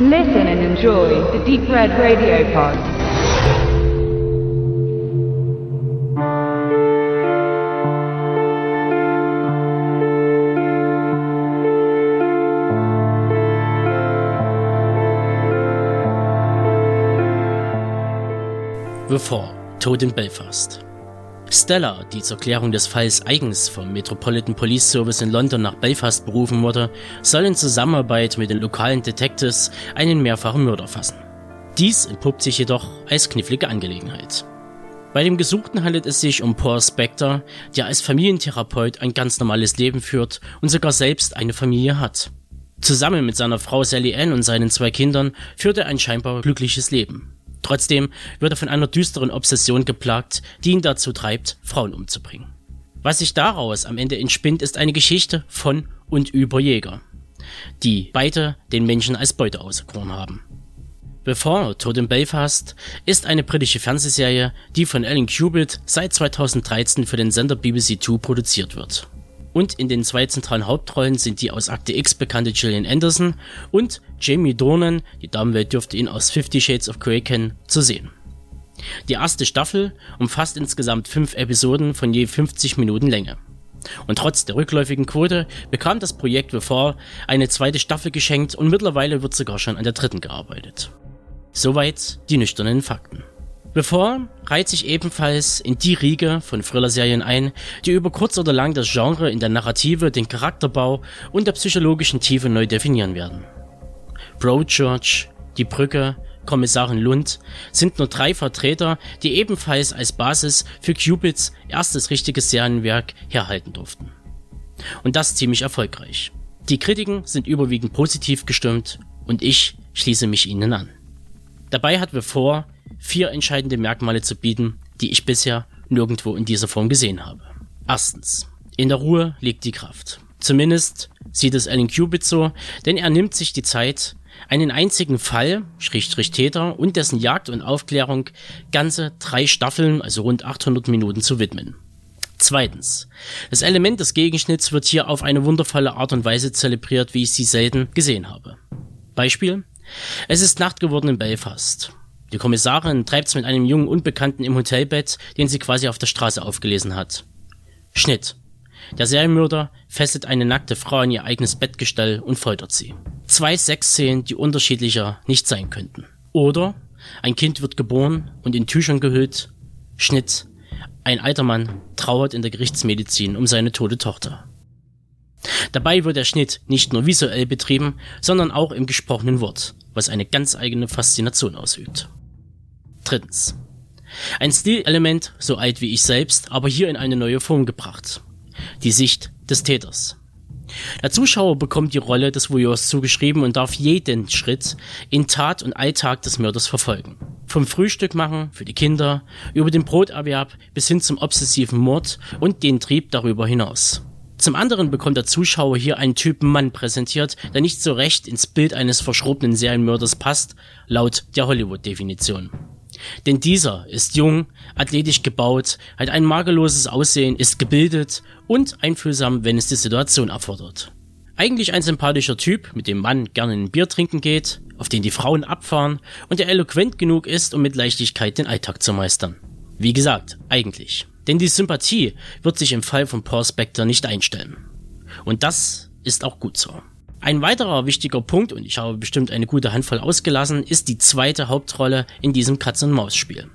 Listen and enjoy the Deep Red Radio Pod. The Four, Tod in Belfast. Stella, die zur Klärung des Falls eigens vom Metropolitan Police Service in London nach Belfast berufen wurde, soll in Zusammenarbeit mit den lokalen Detectives einen mehrfachen Mörder fassen. Dies entpuppt sich jedoch als knifflige Angelegenheit. Bei dem Gesuchten handelt es sich um Paul Spector, der als Familientherapeut ein ganz normales Leben führt und sogar selbst eine Familie hat. Zusammen mit seiner Frau Sally Ann und seinen zwei Kindern führt er ein scheinbar glückliches Leben. Trotzdem wird er von einer düsteren Obsession geplagt, die ihn dazu treibt, Frauen umzubringen. Was sich daraus am Ende entspinnt, ist eine Geschichte von und über Jäger, die beide den Menschen als Beute auserkoren haben. Before Tod in Belfast ist eine britische Fernsehserie, die von Alan Cubitt seit 2013 für den Sender BBC Two produziert wird. Und in den zwei zentralen Hauptrollen sind die aus Akte X bekannte Gillian Anderson und Jamie Dornan, die Damenwelt dürfte ihn aus Fifty Shades of Grey kennen, zu sehen. Die erste Staffel umfasst insgesamt fünf Episoden von je 50 Minuten Länge. Und trotz der rückläufigen Quote bekam das Projekt Before eine zweite Staffel geschenkt und mittlerweile wird sogar schon an der dritten gearbeitet. Soweit die nüchternen Fakten. Bevor reiht sich ebenfalls in die Riege von Thriller-Serien ein, die über kurz oder lang das Genre in der Narrative, den Charakterbau und der psychologischen Tiefe neu definieren werden. Broadchurch, Die Brücke, Kommissarin Lund sind nur drei Vertreter, die ebenfalls als Basis für Cupids erstes richtiges Serienwerk herhalten durften. Und das ziemlich erfolgreich. Die Kritiken sind überwiegend positiv gestimmt und ich schließe mich ihnen an. Dabei hat vor, vier entscheidende Merkmale zu bieten, die ich bisher nirgendwo in dieser Form gesehen habe. Erstens. In der Ruhe liegt die Kraft. Zumindest sieht es Alan Cubitt so, denn er nimmt sich die Zeit, einen einzigen Fall, Schrägstrich Täter und dessen Jagd und Aufklärung ganze drei Staffeln, also rund 800 Minuten zu widmen. Zweitens. Das Element des Gegenschnitts wird hier auf eine wundervolle Art und Weise zelebriert, wie ich sie selten gesehen habe. Beispiel. Es ist Nacht geworden in Belfast. Die Kommissarin treibt's mit einem jungen Unbekannten im Hotelbett, den sie quasi auf der Straße aufgelesen hat. Schnitt. Der Serienmörder fesselt eine nackte Frau in ihr eigenes Bettgestell und foltert sie. Zwei Sexszenen, die unterschiedlicher nicht sein könnten. Oder ein Kind wird geboren und in Tüchern gehüllt. Schnitt. Ein alter Mann trauert in der Gerichtsmedizin um seine tote Tochter. Dabei wird der Schnitt nicht nur visuell betrieben, sondern auch im gesprochenen Wort, was eine ganz eigene Faszination ausübt. Drittens. Ein Stilelement, so alt wie ich selbst, aber hier in eine neue Form gebracht. Die Sicht des Täters. Der Zuschauer bekommt die Rolle des Voyeurs zugeschrieben und darf jeden Schritt in Tat und Alltag des Mörders verfolgen. Vom Frühstück machen für die Kinder, über den Broterwerb bis hin zum obsessiven Mord und den Trieb darüber hinaus. Zum anderen bekommt der Zuschauer hier einen Typen Mann präsentiert, der nicht so recht ins Bild eines verschrobenen Serienmörders passt, laut der Hollywood-Definition. Denn dieser ist jung, athletisch gebaut, hat ein makelloses Aussehen, ist gebildet und einfühlsam, wenn es die Situation erfordert. Eigentlich ein sympathischer Typ, mit dem Mann gerne ein Bier trinken geht, auf den die Frauen abfahren und der eloquent genug ist, um mit Leichtigkeit den Alltag zu meistern. Wie gesagt, eigentlich. Denn die Sympathie wird sich im Fall von Paul Spector nicht einstellen. Und das ist auch gut so. Ein weiterer wichtiger Punkt, und ich habe bestimmt eine gute Handvoll ausgelassen, ist die zweite Hauptrolle in diesem Katz-und-Maus-Spiel.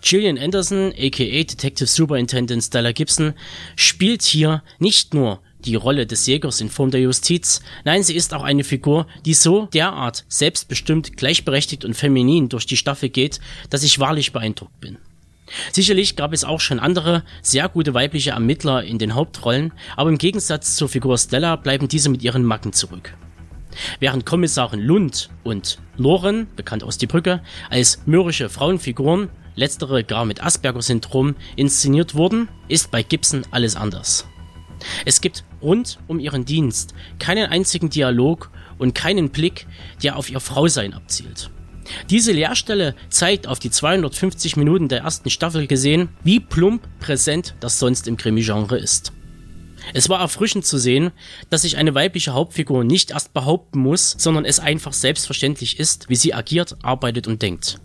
Gillian Anderson, aka Detective Superintendent Stella Gibson, spielt hier nicht nur die Rolle des Jägers in Form der Justiz, nein, sie ist auch eine Figur, die so derart selbstbestimmt, gleichberechtigt und feminin durch die Staffel geht, dass ich wahrlich beeindruckt bin. Sicherlich gab es auch schon andere, sehr gute weibliche Ermittler in den Hauptrollen, aber im Gegensatz zur Figur Stella bleiben diese mit ihren Macken zurück. Während Kommissarin Lund und Loren, bekannt aus Die Brücke, als mürrische Frauenfiguren, letztere gar mit Asperger-Syndrom, inszeniert wurden, ist bei Gibson alles anders. Es gibt rund um ihren Dienst keinen einzigen Dialog und keinen Blick, der auf ihr Frausein abzielt. Diese Leerstelle zeigt auf die 250 Minuten der ersten Staffel gesehen, wie plump präsent das sonst im Krimi-Genre ist. Es war erfrischend zu sehen, dass sich eine weibliche Hauptfigur nicht erst behaupten muss, sondern es einfach selbstverständlich ist, wie sie agiert, arbeitet und denkt.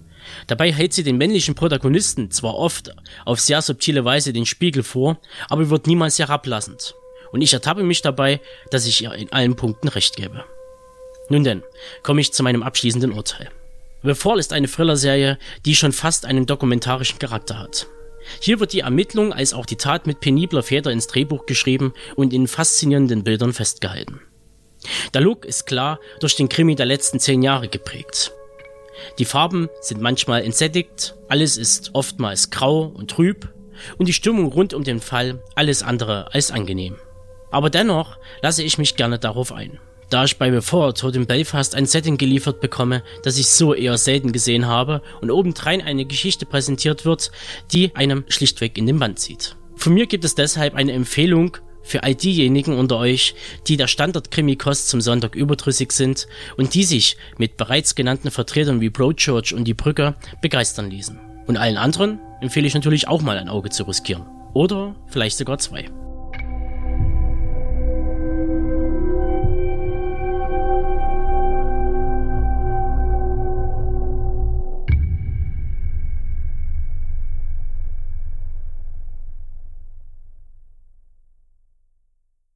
Dabei hält sie den männlichen Protagonisten zwar oft auf sehr subtile Weise den Spiegel vor, aber wird niemals herablassend. Und ich ertappe mich dabei, dass ich ihr in allen Punkten recht gebe. Nun denn, komme ich zu meinem abschließenden Urteil. The Fall ist eine Thriller-Serie, die schon fast einen dokumentarischen Charakter hat. Hier wird die Ermittlung als auch die Tat mit penibler Feder ins Drehbuch geschrieben und in faszinierenden Bildern festgehalten. Der Look ist klar durch den Krimi der letzten zehn Jahre geprägt. Die Farben sind manchmal entsättigt, alles ist oftmals grau und trüb und die Stimmung rund um den Fall alles andere als angenehm. Aber dennoch lasse ich mich gerne darauf ein da ich bei Before Tod in Belfast ein Setting geliefert bekomme, das ich so eher selten gesehen habe und obendrein eine Geschichte präsentiert wird, die einem schlichtweg in den Band zieht. Von mir gibt es deshalb eine Empfehlung für all diejenigen unter euch, die der Standard-Krimi-Kost zum Sonntag überdrüssig sind und die sich mit bereits genannten Vertretern wie Broadchurch und Die Brücke begeistern ließen. Und allen anderen empfehle ich natürlich auch mal ein Auge zu riskieren. Oder vielleicht sogar zwei.